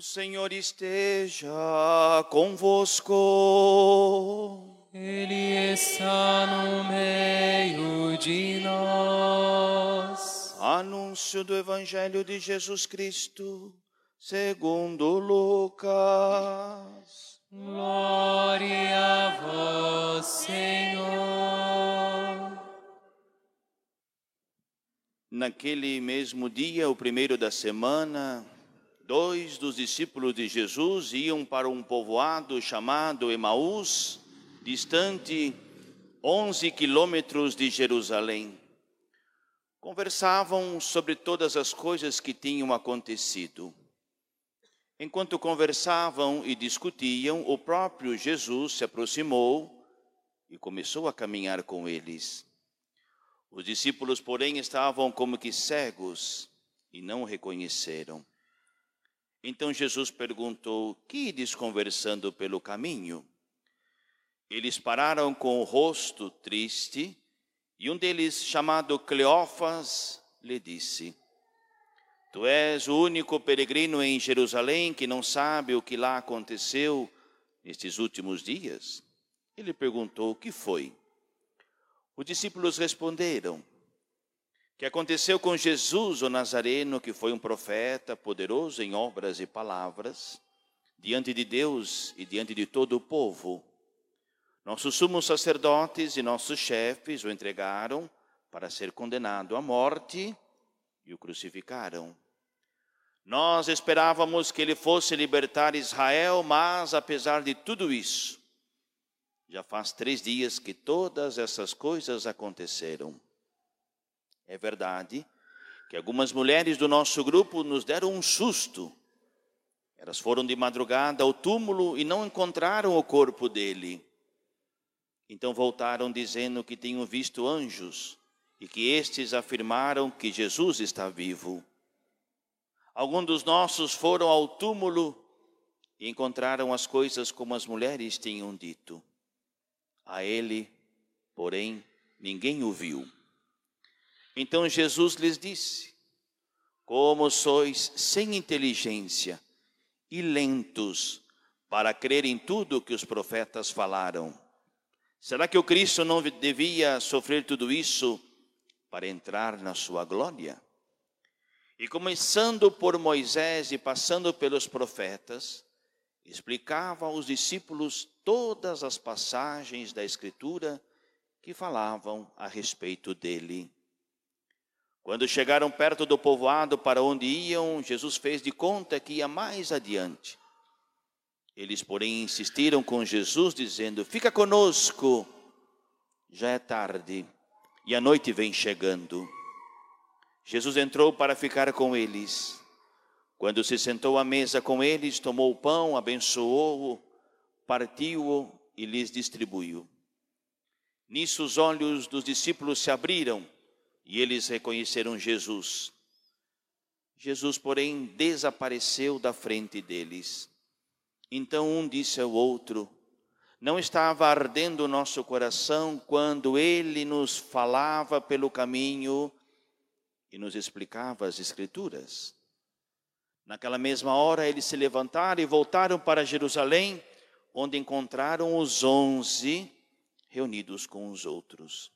O Senhor esteja convosco. Ele está no meio de nós. Anúncio do Evangelho de Jesus Cristo, segundo Lucas. Glória a vós, Senhor. Naquele mesmo dia, o primeiro da semana, dois dos discípulos de Jesus iam para um povoado chamado Emaús, distante 11 quilômetros de Jerusalém. Conversavam sobre todas as coisas que tinham acontecido. Enquanto conversavam e discutiam, o próprio Jesus se aproximou e começou a caminhar com eles. Os discípulos, porém, estavam como que cegos e não o reconheceram. Então Jesus perguntou: Que ides conversando pelo caminho? Eles pararam com o rosto triste, e um deles, chamado Cleófas, lhe disse: Tu és o único peregrino em Jerusalém que não sabe o que lá aconteceu nestes últimos dias? Ele perguntou: que foi? Os discípulos responderam: Que aconteceu com Jesus, o Nazareno, que foi um profeta, poderoso em obras e palavras, diante de Deus e diante de todo o povo. Nossos sumos sacerdotes e nossos chefes o entregaram para ser condenado à morte e o crucificaram. Nós esperávamos que ele fosse libertar Israel, mas apesar de tudo isso, já faz três dias que todas essas coisas aconteceram. É verdade que algumas mulheres do nosso grupo nos deram um susto. Elas foram de madrugada ao túmulo e não encontraram o corpo dele. Então voltaram dizendo que tinham visto anjos e que estes afirmaram que Jesus está vivo. Alguns dos nossos foram ao túmulo e encontraram as coisas como as mulheres tinham dito. A ele, porém, ninguém o viu. Então Jesus lhes disse: Como sois sem inteligência e lentos para crer em tudo que os profetas falaram. Será que o Cristo não devia sofrer tudo isso para entrar na sua glória? E começando por Moisés e passando pelos profetas, explicava aos discípulos todas as passagens da Escritura que falavam a respeito dele. Quando chegaram perto do povoado para onde iam, Jesus fez de conta que ia mais adiante. Eles, porém, insistiram com Jesus, dizendo: Fica conosco, já é tarde e a noite vem chegando. Jesus entrou para ficar com eles. Quando se sentou à mesa com eles, tomou o pão, abençoou-o, partiu-o e lhes distribuiu. Nisso os olhos dos discípulos se abriram e eles reconheceram Jesus. Jesus, porém, desapareceu da frente deles. Então um disse ao outro: Não estava ardendo o nosso coração quando ele nos falava pelo caminho e nos explicava as Escrituras. Naquela mesma hora, eles se levantaram e voltaram para Jerusalém, onde encontraram os onze reunidos com os outros.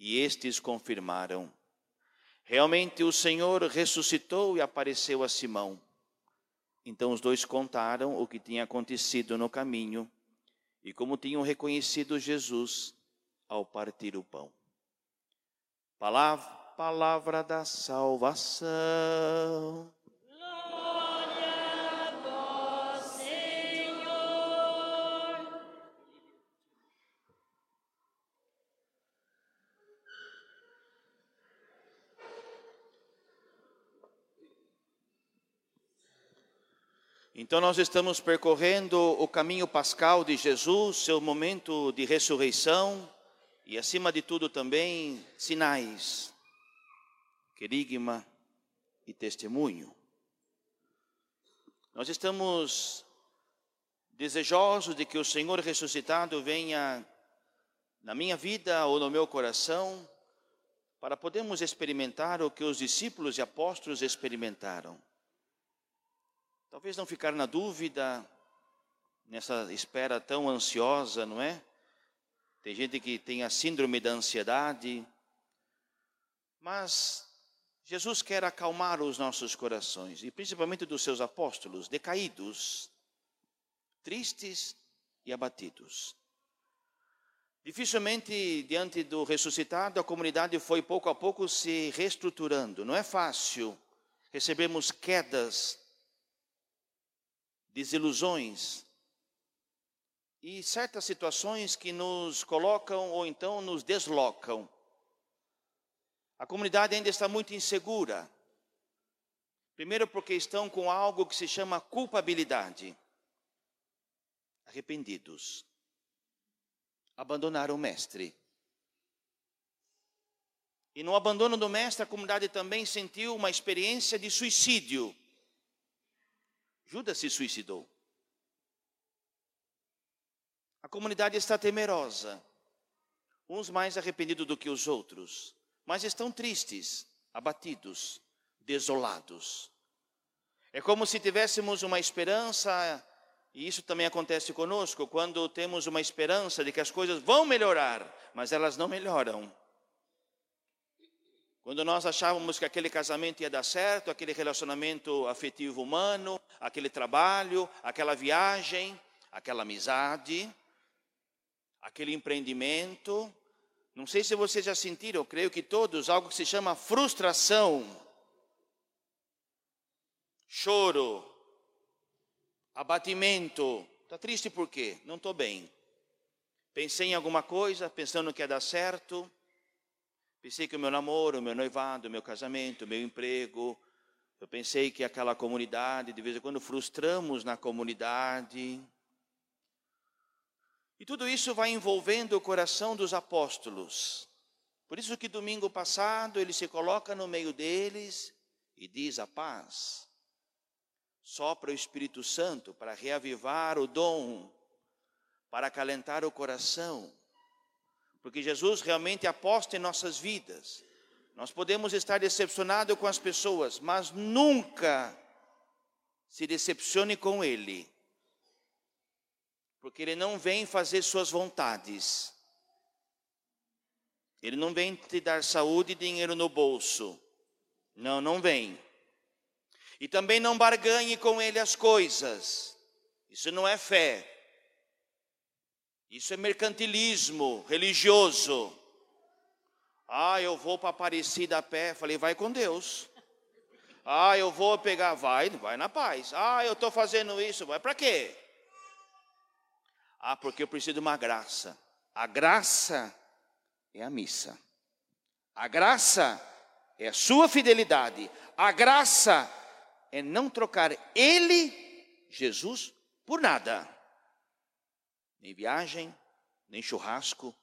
E estes confirmaram: realmente o Senhor ressuscitou e apareceu a Simão. Então os dois contaram o que tinha acontecido no caminho e como tinham reconhecido Jesus ao partir o pão. Palavra palavra da salvação. Então, nós estamos percorrendo o caminho pascal de Jesus, seu momento de ressurreição e, acima de tudo, também sinais querigma e testemunho. Nós estamos desejosos de que o Senhor ressuscitado venha na minha vida ou no meu coração, para podermos experimentar o que os discípulos e apóstolos experimentaram. Talvez não ficar na dúvida nessa espera tão ansiosa, não é? Tem gente que tem a síndrome da ansiedade, mas Jesus quer acalmar os nossos corações, e principalmente dos seus apóstolos, decaídos, tristes e abatidos. Dificilmente, diante do ressuscitado, a comunidade foi pouco a pouco se reestruturando. Não é fácil. Recebemos quedas, desilusões e certas situações que nos colocam ou então nos deslocam. A comunidade ainda está muito insegura. Primeiro, porque estão com algo que se chama culpabilidade. Arrependidos. Abandonaram o Mestre. E no abandono do Mestre, a comunidade também sentiu uma experiência de suicídio. Judas se suicidou. A comunidade está temerosa, uns mais arrependidos do que os outros mas estão tristes, abatidos, desolados. É como se tivéssemos uma esperança, e isso também acontece conosco, quando temos uma esperança de que as coisas vão melhorar, mas elas não melhoram. Quando nós achávamos que aquele casamento ia dar certo, aquele relacionamento afetivo humano, aquele trabalho, aquela viagem, aquela amizade, aquele empreendimento, não sei se vocês já sentiram, creio que todos, algo que se chama frustração, choro, abatimento. Está triste por quê? Não estou bem. Pensei em alguma coisa, pensando que ia dar certo. Pensei que o meu namoro, o meu noivado, o meu casamento, o meu emprego. Eu pensei que aquela comunidade, de vez em quando frustramos na comunidade. E tudo isso vai envolvendo o coração dos apóstolos. Por isso que domingo passado ele se coloca no meio deles e diz a paz. Sopra o Espírito Santo para reavivar o dom, para acalentar o coração. Porque Jesus realmente aposta em nossas vidas. Nós podemos estar decepcionados com as pessoas, mas nunca se decepcione com Ele porque Ele não vem fazer suas vontades. Ele não vem te dar saúde e dinheiro no bolso. Não, não vem. E também não barganhe com Ele as coisas. Isso não é fé. Isso é mercantilismo religioso. Ah, eu vou para Aparecida a pé. Falei, vai com Deus. Ah, eu vou pegar, vai, vai na paz. Ah, eu estou fazendo isso, vai para quê? Ah, porque eu preciso de uma graça. A graça é a missa. A graça é a sua fidelidade. A graça é não trocar Ele, Jesus, por nada. Nem viagem, nem churrasco,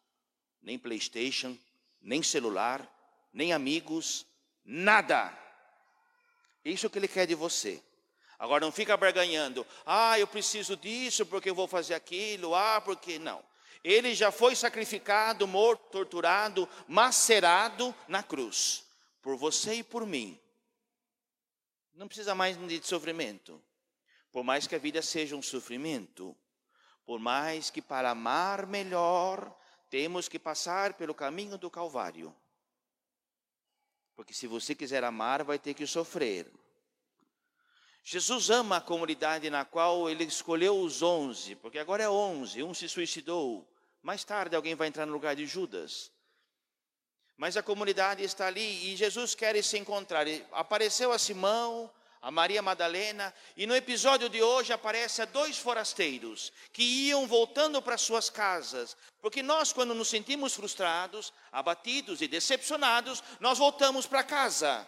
nem PlayStation, nem celular, nem amigos, nada. Isso que Ele quer de você. Agora não fica barganhando. Ah, eu preciso disso porque eu vou fazer aquilo. Ah, porque não. Ele já foi sacrificado, morto, torturado, macerado na cruz por você e por mim. Não precisa mais de sofrimento. Por mais que a vida seja um sofrimento, por mais que para amar melhor temos que passar pelo caminho do Calvário. Porque se você quiser amar, vai ter que sofrer. Jesus ama a comunidade na qual ele escolheu os onze, porque agora é onze, um se suicidou. Mais tarde alguém vai entrar no lugar de Judas. Mas a comunidade está ali e Jesus quer se encontrar. Apareceu a Simão, a Maria Madalena, e no episódio de hoje aparece dois forasteiros que iam voltando para suas casas, porque nós, quando nos sentimos frustrados, abatidos e decepcionados, nós voltamos para casa.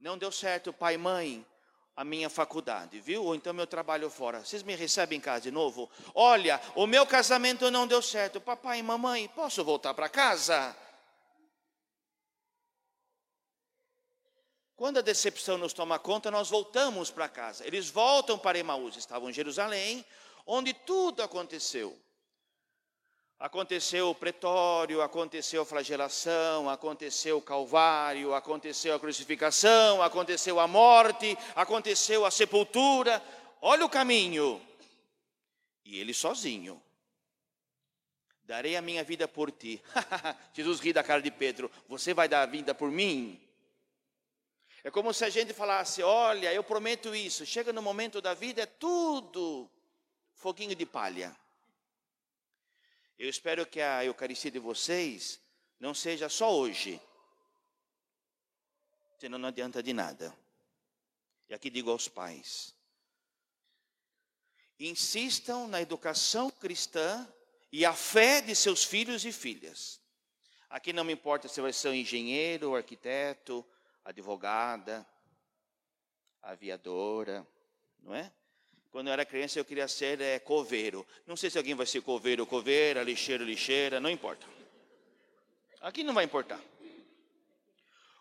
Não deu certo, pai e mãe, a minha faculdade, viu? Ou então meu trabalho fora. Vocês me recebem em casa de novo? Olha, o meu casamento não deu certo. Papai e mamãe, posso voltar para casa? Quando a decepção nos toma conta, nós voltamos para casa. Eles voltam para Emaús, estavam em Jerusalém, onde tudo aconteceu. Aconteceu o pretório, aconteceu a flagelação, aconteceu o calvário, aconteceu a crucificação, aconteceu a morte, aconteceu a sepultura. Olha o caminho. E ele sozinho. Darei a minha vida por ti. Jesus ri da cara de Pedro. Você vai dar a vida por mim? É como se a gente falasse: Olha, eu prometo isso. Chega no momento da vida, é tudo foguinho de palha. Eu espero que a Eucaristia de vocês não seja só hoje, senão não adianta de nada. E aqui digo aos pais: insistam na educação cristã e a fé de seus filhos e filhas. Aqui não me importa se vai ser um engenheiro, arquiteto, advogada, aviadora, não é? Quando eu era criança, eu queria ser é, coveiro. Não sei se alguém vai ser coveiro coveira, lixeiro, lixeira, não importa. Aqui não vai importar.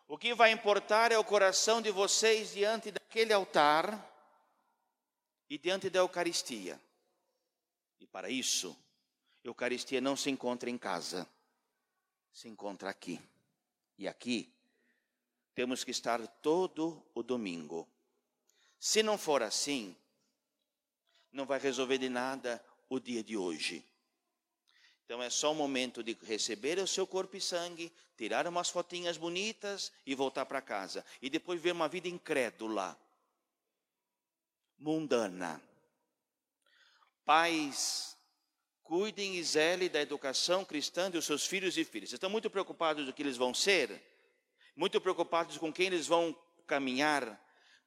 O que vai importar é o coração de vocês diante daquele altar e diante da Eucaristia. E para isso, Eucaristia não se encontra em casa, se encontra aqui. E aqui temos que estar todo o domingo. Se não for assim, não vai resolver de nada o dia de hoje. Então é só o momento de receber o seu corpo e sangue, tirar umas fotinhas bonitas e voltar para casa. E depois ver uma vida incrédula, mundana. Pais, cuidem e zelem da educação cristã dos seus filhos e filhas. Estão muito preocupados do que eles vão ser? Muito preocupados com quem eles vão caminhar?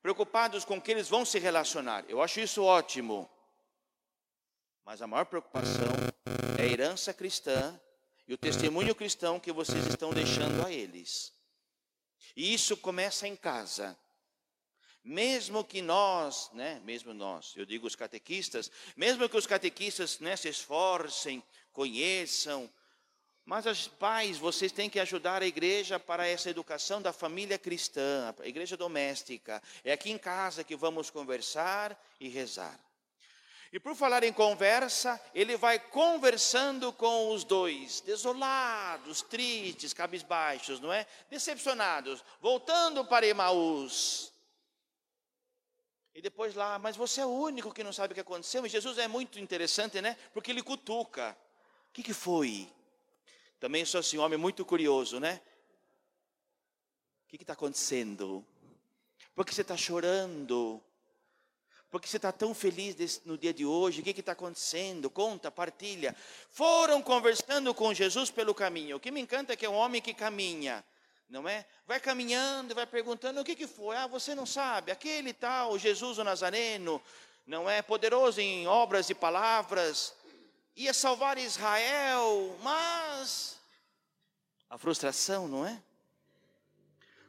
Preocupados com quem eles vão se relacionar? Eu acho isso ótimo. Mas a maior preocupação é a herança cristã e o testemunho cristão que vocês estão deixando a eles. E isso começa em casa. Mesmo que nós, né, mesmo nós, eu digo os catequistas, mesmo que os catequistas né, se esforcem, conheçam, mas os pais, vocês têm que ajudar a igreja para essa educação da família cristã, a igreja doméstica. É aqui em casa que vamos conversar e rezar. E por falar em conversa, ele vai conversando com os dois, desolados, tristes, cabisbaixos, não é? Decepcionados, voltando para Emaús. E depois lá, mas você é o único que não sabe o que aconteceu. E Jesus é muito interessante, né? Porque ele cutuca. O que, que foi? Também sou assim, homem muito curioso, né? O que está acontecendo? Por que você está chorando? Porque você está tão feliz desse, no dia de hoje, o que está acontecendo? Conta, partilha. Foram conversando com Jesus pelo caminho. O que me encanta é que é um homem que caminha, não é? Vai caminhando, vai perguntando o que, que foi. Ah, você não sabe, aquele tal, Jesus o Nazareno, não é? Poderoso em obras e palavras, ia salvar Israel, mas a frustração, não é?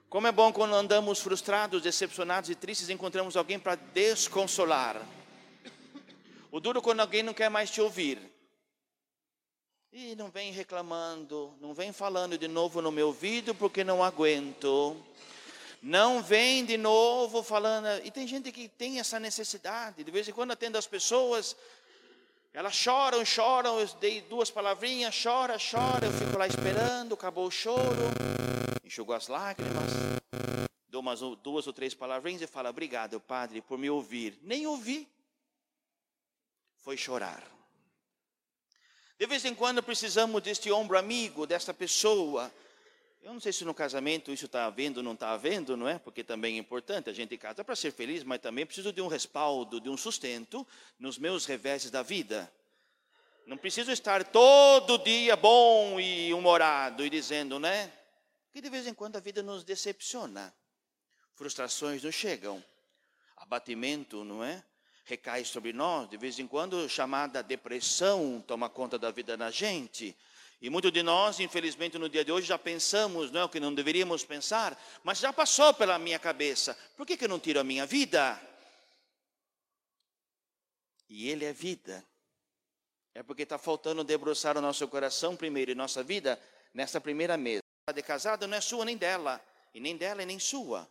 Como é bom quando andamos frustrados, decepcionados e tristes, encontramos alguém para desconsolar. O duro quando alguém não quer mais te ouvir. E não vem reclamando, não vem falando de novo no meu ouvido porque não aguento. Não vem de novo falando. E tem gente que tem essa necessidade. De vez em quando atendo as pessoas, elas choram, choram. Eu dei duas palavrinhas, chora, chora. Eu fico lá esperando, acabou o choro enxugou as lágrimas, dou umas duas ou três palavrinhas e fala: Obrigado, Padre, por me ouvir. Nem ouvi, foi chorar. De vez em quando precisamos deste ombro amigo, desta pessoa. Eu não sei se no casamento isso está havendo ou não está havendo, não é? Porque também é importante, a gente casa para ser feliz, mas também preciso de um respaldo, de um sustento nos meus reveses da vida. Não preciso estar todo dia bom e humorado e dizendo, né? que de vez em quando a vida nos decepciona. Frustrações nos chegam, abatimento, não é? Recai sobre nós, de vez em quando chamada depressão toma conta da vida da gente. E muitos de nós, infelizmente, no dia de hoje já pensamos, não é o que não deveríamos pensar, mas já passou pela minha cabeça. Por que, que eu não tiro a minha vida? E Ele é vida. É porque está faltando debruçar o nosso coração primeiro e nossa vida nessa primeira mesa de casada não é sua nem dela, e nem dela e nem sua.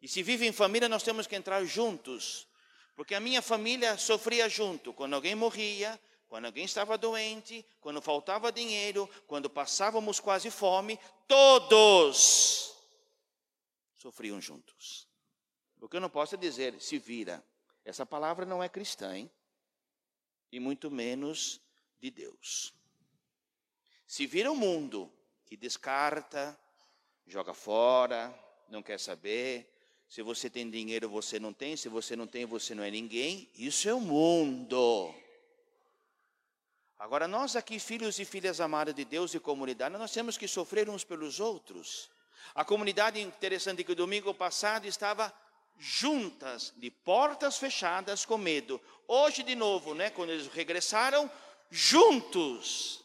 E se vive em família, nós temos que entrar juntos, porque a minha família sofria junto. Quando alguém morria, quando alguém estava doente, quando faltava dinheiro, quando passávamos quase fome, todos sofriam juntos. O que eu não posso dizer, se vira. Essa palavra não é cristã, hein? E muito menos de Deus. Se vira o mundo que descarta, joga fora, não quer saber. Se você tem dinheiro, você não tem. Se você não tem, você não é ninguém. Isso é o mundo. Agora, nós aqui, filhos e filhas amadas de Deus e comunidade, nós temos que sofrer uns pelos outros. A comunidade, interessante que domingo passado estava juntas, de portas fechadas, com medo. Hoje, de novo, né, quando eles regressaram, juntos.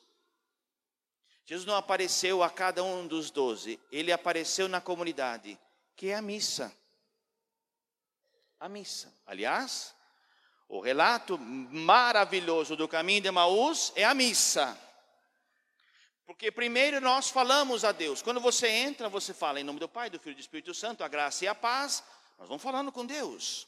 Jesus não apareceu a cada um dos doze, ele apareceu na comunidade, que é a missa. A missa. Aliás, o relato maravilhoso do caminho de Maús é a missa. Porque primeiro nós falamos a Deus. Quando você entra, você fala em nome do Pai, do Filho e do Espírito Santo, a graça e a paz. Nós vamos falando com Deus.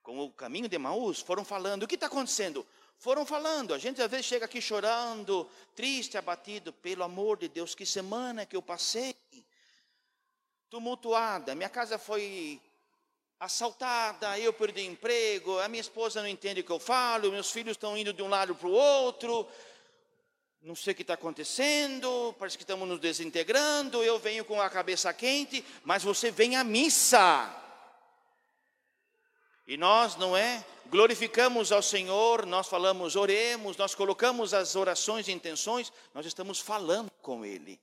Com o caminho de Maús, foram falando. O que está acontecendo? Foram falando. A gente às vezes chega aqui chorando, triste, abatido. Pelo amor de Deus, que semana que eu passei. Tumultuada. Minha casa foi assaltada, eu perdi emprego, a minha esposa não entende o que eu falo, meus filhos estão indo de um lado para o outro, não sei o que está acontecendo, parece que estamos nos desintegrando, eu venho com a cabeça quente, mas você vem à missa. E nós, não é? Glorificamos ao Senhor, nós falamos, oremos, nós colocamos as orações e intenções, nós estamos falando com Ele.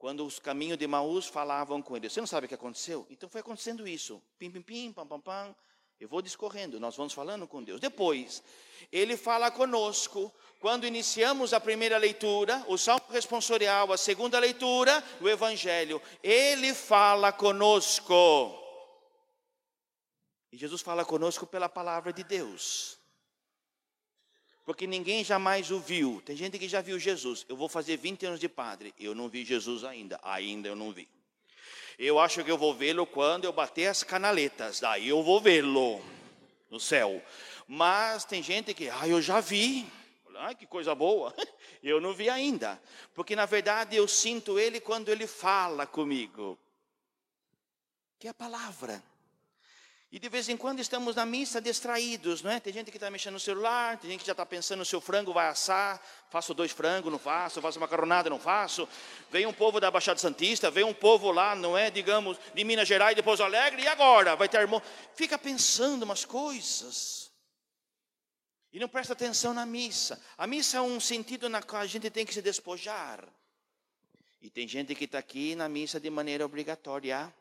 Quando os caminhos de Maús falavam com ele. Você não sabe o que aconteceu? Então foi acontecendo isso. Pim, pim, pim, pam, pam, pam. Eu vou discorrendo, nós vamos falando com Deus. Depois, ele fala conosco. Quando iniciamos a primeira leitura, o salmo responsorial, a segunda leitura, o evangelho, ele fala conosco. E Jesus fala conosco pela palavra de Deus porque ninguém jamais o viu. Tem gente que já viu Jesus. Eu vou fazer 20 anos de padre. Eu não vi Jesus ainda. Ainda eu não vi. Eu acho que eu vou vê-lo quando eu bater as canaletas. Daí eu vou vê-lo no céu. Mas tem gente que, ah, eu já vi. Ah, que coisa boa. Eu não vi ainda. Porque na verdade eu sinto ele quando ele fala comigo. Que é a palavra. E de vez em quando estamos na missa distraídos, não é? Tem gente que está mexendo no celular, tem gente que já está pensando se o frango vai assar, faço dois frangos, não faço, faço macarronada, não faço. Vem um povo da Baixada Santista, vem um povo lá, não é, digamos, de Minas Gerais, de Pouso Alegre, e agora? Vai ter irmão. Fica pensando umas coisas. E não presta atenção na missa. A missa é um sentido na qual a gente tem que se despojar. E tem gente que está aqui na missa de maneira obrigatória.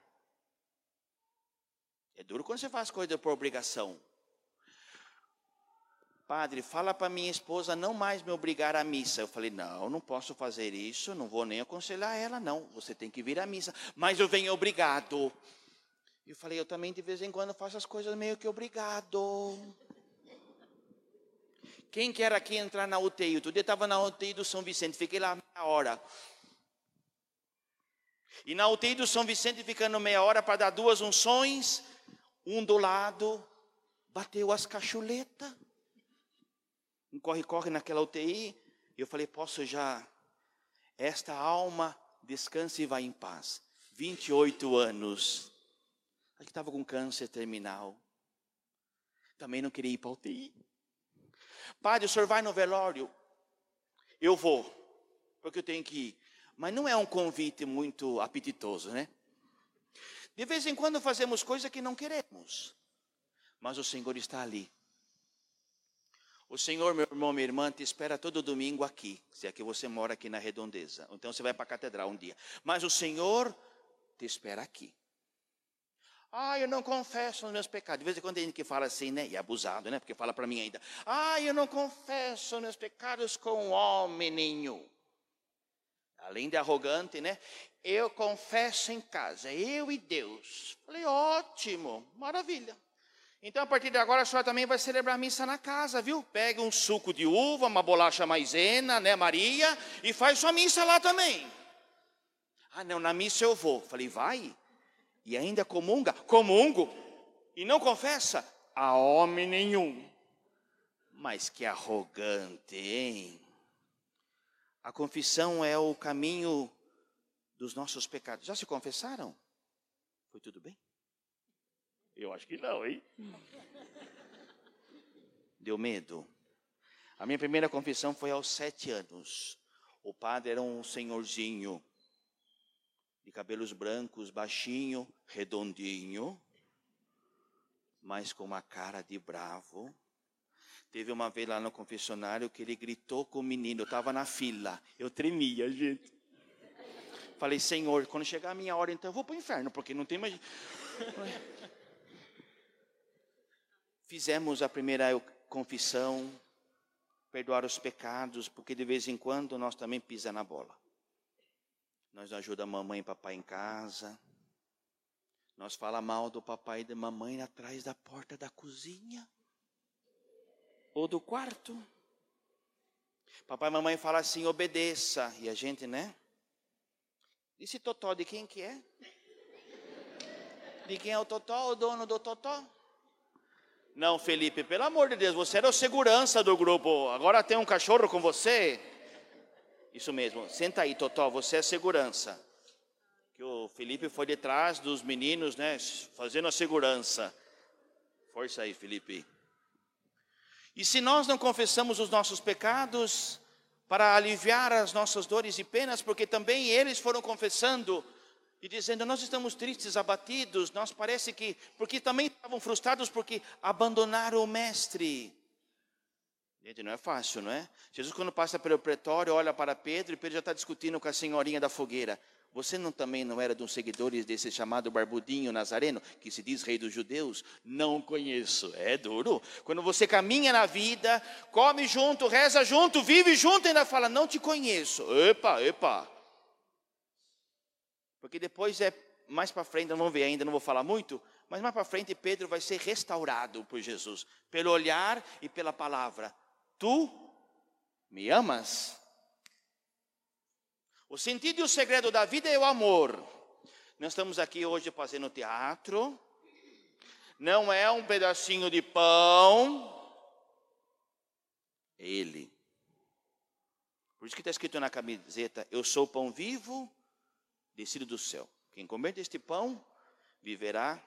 É duro quando você faz coisa por obrigação. Padre, fala para minha esposa não mais me obrigar à missa. Eu falei, não, não posso fazer isso, não vou nem aconselhar ela, não. Você tem que vir à missa. Mas eu venho obrigado. Eu falei, eu também de vez em quando faço as coisas meio que obrigado. Quem quer aqui entrar na UTI? Outro dia estava na UTI do São Vicente, fiquei lá meia hora. E na UTI do São Vicente, ficando meia hora para dar duas unções, um do lado bateu as cachuletas. Um corre-corre naquela UTI. Eu falei, posso já. Esta alma descanse e vai em paz. 28 anos. Que estava com câncer terminal. Também não queria ir para a UTI. Padre, o senhor vai no velório? Eu vou, porque eu tenho que ir. Mas não é um convite muito apetitoso, né? De vez em quando fazemos coisas que não queremos, mas o Senhor está ali. O Senhor, meu irmão, minha irmã, te espera todo domingo aqui, se é que você mora aqui na redondeza. Então você vai para a catedral um dia. Mas o Senhor te espera aqui. Ah, eu não confesso os meus pecados. De vez em quando tem gente que fala assim, né? E é abusado, né? Porque fala para mim ainda. Ah, eu não confesso os meus pecados com homem nenhum. Além de arrogante, né? eu confesso em casa, eu e Deus. Falei, ótimo, maravilha. Então, a partir de agora, a senhora também vai celebrar missa na casa, viu? Pega um suco de uva, uma bolacha maisena, né, Maria, e faz sua missa lá também. Ah, não, na missa eu vou. Falei, vai. E ainda comunga? Comungo. E não confessa? A homem nenhum. Mas que arrogante, hein? A confissão é o caminho dos nossos pecados. Já se confessaram? Foi tudo bem? Eu acho que não, hein? Deu medo. A minha primeira confissão foi aos sete anos. O padre era um senhorzinho, de cabelos brancos, baixinho, redondinho, mas com uma cara de bravo. Teve uma vez lá no confessionário que ele gritou com o menino, eu estava na fila, eu tremia, gente. Falei, Senhor, quando chegar a minha hora, então eu vou para o inferno, porque não tem mais. Fizemos a primeira confissão, perdoar os pecados, porque de vez em quando nós também pisa na bola. Nós ajudamos mamãe e papai em casa. Nós fala mal do papai e da mamãe atrás da porta da cozinha ou do quarto. Papai e mamãe fala assim, obedeça. E a gente, né? Esse totó de quem que é? De quem é o totó, o dono do totó? Não, Felipe, pelo amor de Deus, você era o segurança do grupo. Agora tem um cachorro com você? Isso mesmo. Senta aí, Totó, você é segurança. Que o Felipe foi detrás dos meninos, né, fazendo a segurança. Força aí, Felipe. E se nós não confessamos os nossos pecados para aliviar as nossas dores e penas, porque também eles foram confessando e dizendo: Nós estamos tristes, abatidos, nós parece que. Porque também estavam frustrados porque abandonaram o Mestre. Gente, não é fácil, não é? Jesus, quando passa pelo pretório, olha para Pedro e Pedro já está discutindo com a senhorinha da fogueira. Você não também não era dos seguidores desse chamado Barbudinho Nazareno, que se diz rei dos judeus? Não conheço. É duro. Quando você caminha na vida, come junto, reza junto, vive junto, ainda fala, não te conheço. Epa, epa. Porque depois é mais para frente, não ver ainda, não vou falar muito, mas mais para frente Pedro vai ser restaurado por Jesus, pelo olhar e pela palavra. Tu me amas? O sentido e o segredo da vida é o amor. Nós estamos aqui hoje fazendo teatro. Não é um pedacinho de pão. É Ele. Por isso que está escrito na camiseta: Eu sou o pão vivo, descido do céu. Quem comer deste pão viverá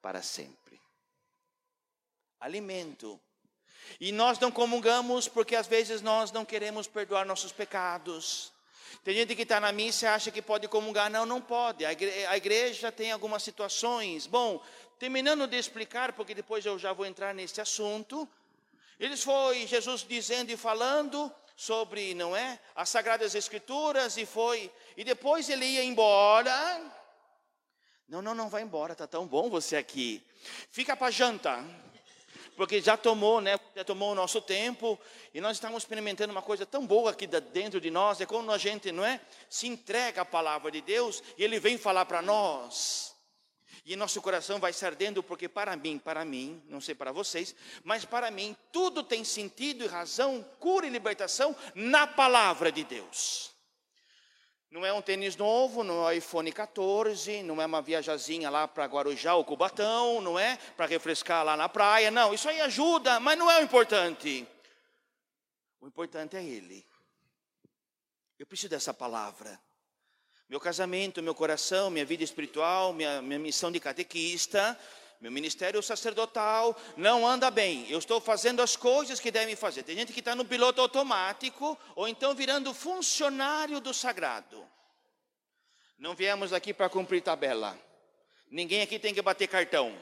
para sempre. Alimento. E nós não comungamos porque às vezes nós não queremos perdoar nossos pecados. Tem gente que está na missa e acha que pode comungar. Não, não pode. A igreja, tem algumas situações. Bom, terminando de explicar, porque depois eu já vou entrar nesse assunto. Eles foi Jesus dizendo e falando sobre, não é, as sagradas escrituras e foi e depois ele ia embora. Não, não, não vai embora, tá tão bom você aqui. Fica para janta porque já tomou, né? Já tomou o nosso tempo e nós estamos experimentando uma coisa tão boa aqui dentro de nós, é quando a gente, não é, se entrega à palavra de Deus e ele vem falar para nós. E nosso coração vai se ardendo, porque para mim, para mim, não sei para vocês, mas para mim, tudo tem sentido e razão, cura e libertação na palavra de Deus. Não é um tênis novo, não é um iPhone 14, não é uma viajazinha lá para Guarujá ou Cubatão, não é para refrescar lá na praia. Não, isso aí ajuda, mas não é o importante. O importante é Ele. Eu preciso dessa palavra. Meu casamento, meu coração, minha vida espiritual, minha, minha missão de catequista, meu ministério sacerdotal não anda bem. Eu estou fazendo as coisas que devem fazer. Tem gente que está no piloto automático ou então virando funcionário do sagrado. Não viemos aqui para cumprir tabela. Ninguém aqui tem que bater cartão.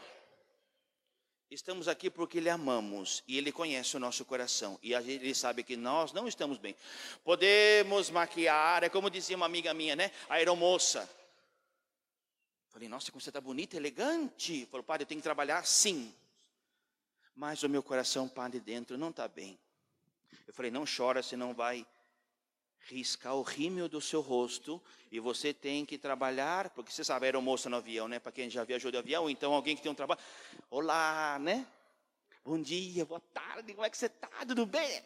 Estamos aqui porque Ele amamos e Ele conhece o nosso coração e Ele sabe que nós não estamos bem. Podemos maquiar, é como dizia uma amiga minha, né? A aeromoça. Falei, nossa, como você está bonita, elegante. Falou, padre, eu tenho que trabalhar sim. Mas o meu coração, padre, dentro não está bem. Eu falei, não chora, senão vai riscar o rímel do seu rosto e você tem que trabalhar, porque você sabe, era moça no avião, né? Para quem já viajou de avião, então alguém que tem um trabalho. Olá, né? Bom dia, boa tarde, como é que você está? Tudo bem?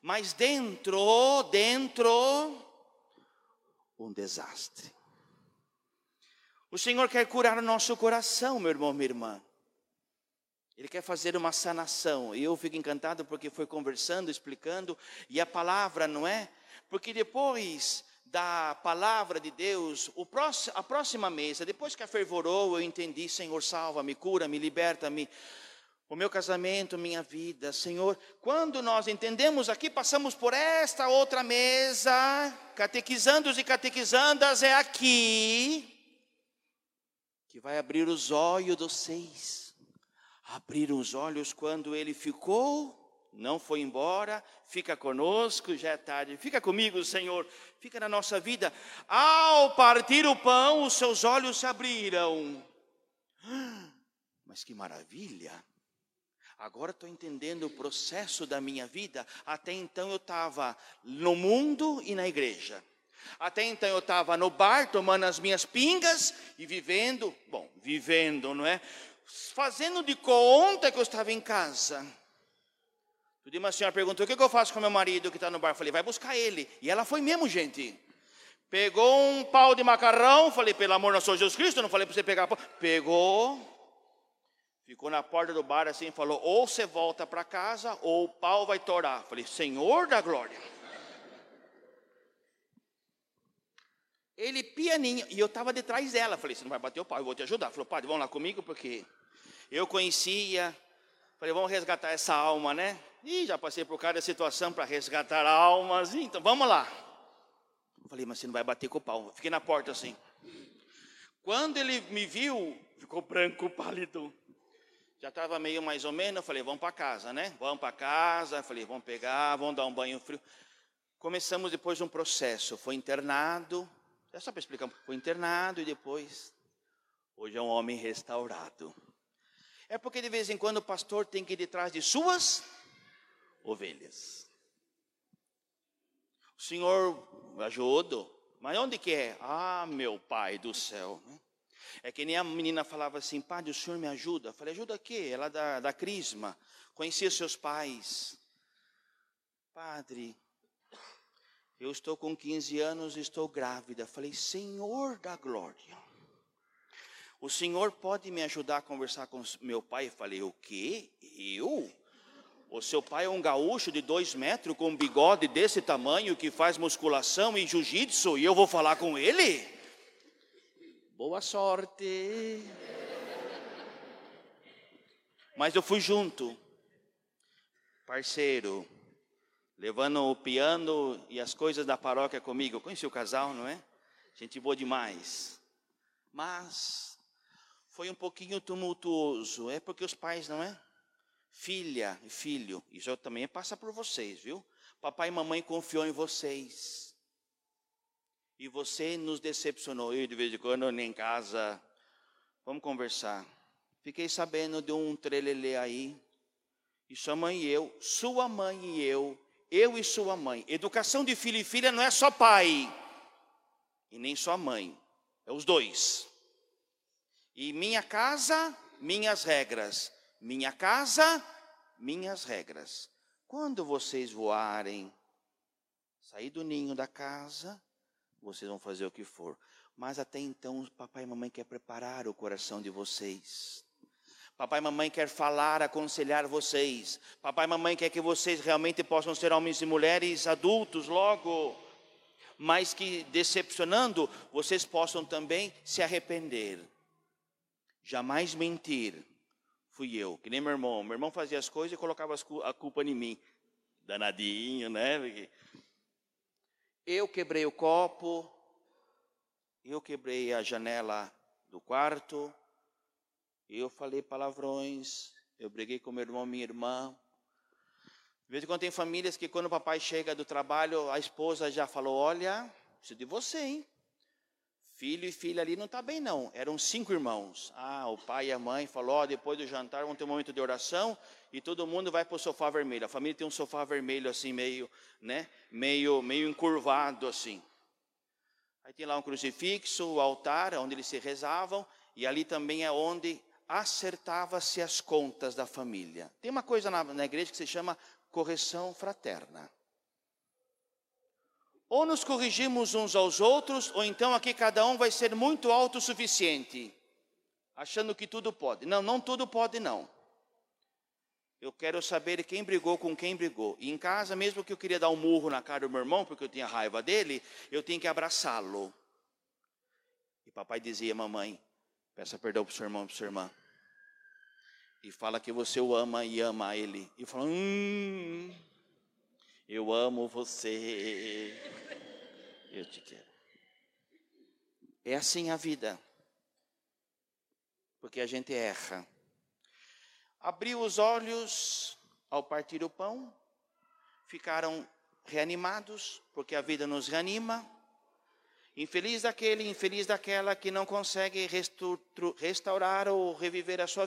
Mas dentro, dentro, um desastre. O Senhor quer curar o nosso coração, meu irmão, minha irmã. Ele quer fazer uma sanação. E eu fico encantado porque foi conversando, explicando, e a palavra, não é? Porque depois da palavra de Deus, próximo, a próxima mesa, depois que a fervorou, eu entendi, Senhor, salva-me, cura-me, liberta-me, o meu casamento, minha vida, Senhor. Quando nós entendemos aqui, passamos por esta outra mesa, catequizandos e catequizandas, é aqui que vai abrir os olhos dos seis. Abriram os olhos quando ele ficou não foi embora, fica conosco, já é tarde. Fica comigo, Senhor, fica na nossa vida. Ao partir o pão, os seus olhos se abriram. Mas que maravilha! Agora estou entendendo o processo da minha vida. Até então eu estava no mundo e na igreja. Até então eu estava no bar tomando as minhas pingas e vivendo, bom, vivendo, não é? Fazendo de conta que eu estava em casa. Dia uma senhora perguntou: o que eu faço com meu marido que está no bar? Eu falei: vai buscar ele. E ela foi mesmo, gente. Pegou um pau de macarrão, falei, pelo amor de Senhor Jesus Cristo, não falei para você pegar. Pegou, ficou na porta do bar assim, falou: ou você volta para casa, ou o pau vai torar. Falei, Senhor da glória. Ele pianinho, e eu estava detrás dela. Falei, você não vai bater o pau, eu vou te ajudar. Falou, padre, vamos lá comigo, porque eu conhecia. Falei, vamos resgatar essa alma, né? E já passei por cada situação para resgatar almas, então vamos lá. Falei, mas você não vai bater com o pau. Fiquei na porta assim. Quando ele me viu, ficou branco, pálido. Já estava meio mais ou menos, eu falei, vamos para casa, né? Vamos para casa, falei, vamos pegar, vamos dar um banho frio. Começamos depois um processo, foi internado, é só para explicar, foi internado e depois, hoje é um homem restaurado. É porque de vez em quando o pastor tem que ir detrás de suas ovelhas. O Senhor ajuda, mas onde que é? Ah, meu Pai do céu. É que nem a menina falava assim, Padre, o Senhor me ajuda. Eu falei, ajuda o quê? Ela da, da Crisma, conhecia seus pais. Padre, eu estou com 15 anos e estou grávida. Falei, Senhor da glória. O senhor pode me ajudar a conversar com meu pai? Falei, o quê? Eu? O seu pai é um gaúcho de dois metros com um bigode desse tamanho que faz musculação e jiu-jitsu e eu vou falar com ele? Boa sorte. Mas eu fui junto, parceiro, levando o piano e as coisas da paróquia comigo. Eu conheci o casal, não é? Gente boa demais. Mas foi um pouquinho tumultuoso, é porque os pais, não é? filha e filho, isso também passa por vocês, viu? Papai e mamãe confiou em vocês. E você nos decepcionou. Eu, de vez em quando, em casa, vamos conversar. Fiquei sabendo de um trelelê aí. E sua mãe e eu, sua mãe e eu, eu e sua mãe. Educação de filho e filha não é só pai. E nem só mãe. É os dois. E minha casa, minhas regras. Minha casa, minhas regras. Quando vocês voarem, sair do ninho da casa, vocês vão fazer o que for. Mas até então, papai e mamãe quer preparar o coração de vocês. Papai e mamãe quer falar, aconselhar vocês. Papai e mamãe quer que vocês realmente possam ser homens e mulheres adultos logo. Mas que decepcionando, vocês possam também se arrepender. Jamais mentir fui eu, que nem meu irmão. Meu irmão fazia as coisas e colocava a culpa em mim. Danadinho, né? Eu quebrei o copo, eu quebrei a janela do quarto, eu falei palavrões, eu briguei com meu irmão minha irmã. De vez em quando tem famílias que quando o papai chega do trabalho, a esposa já falou, olha, preciso de você, hein? Filho e filha ali não está bem, não. Eram cinco irmãos. Ah, o pai e a mãe falou: oh, depois do jantar vamos ter um momento de oração e todo mundo vai para o sofá vermelho. A família tem um sofá vermelho assim, meio, né? Meio, meio encurvado assim. Aí tem lá um crucifixo, o altar, onde eles se rezavam, e ali também é onde acertava-se as contas da família. Tem uma coisa na, na igreja que se chama correção fraterna. Ou nos corrigimos uns aos outros, ou então aqui cada um vai ser muito autossuficiente, achando que tudo pode. Não, não tudo pode, não. Eu quero saber quem brigou com quem brigou. E em casa, mesmo que eu queria dar um murro na cara do meu irmão, porque eu tinha raiva dele, eu tinha que abraçá-lo. E papai dizia, mamãe, peça perdão para o seu irmão e para sua irmã. E fala que você o ama e ama ele. E fala, hum, eu amo você. Eu te quero. É assim a vida. Porque a gente erra. Abriu os olhos ao partir o pão, ficaram reanimados, porque a vida nos reanima. Infeliz daquele, infeliz daquela que não consegue restaurar ou reviver a sua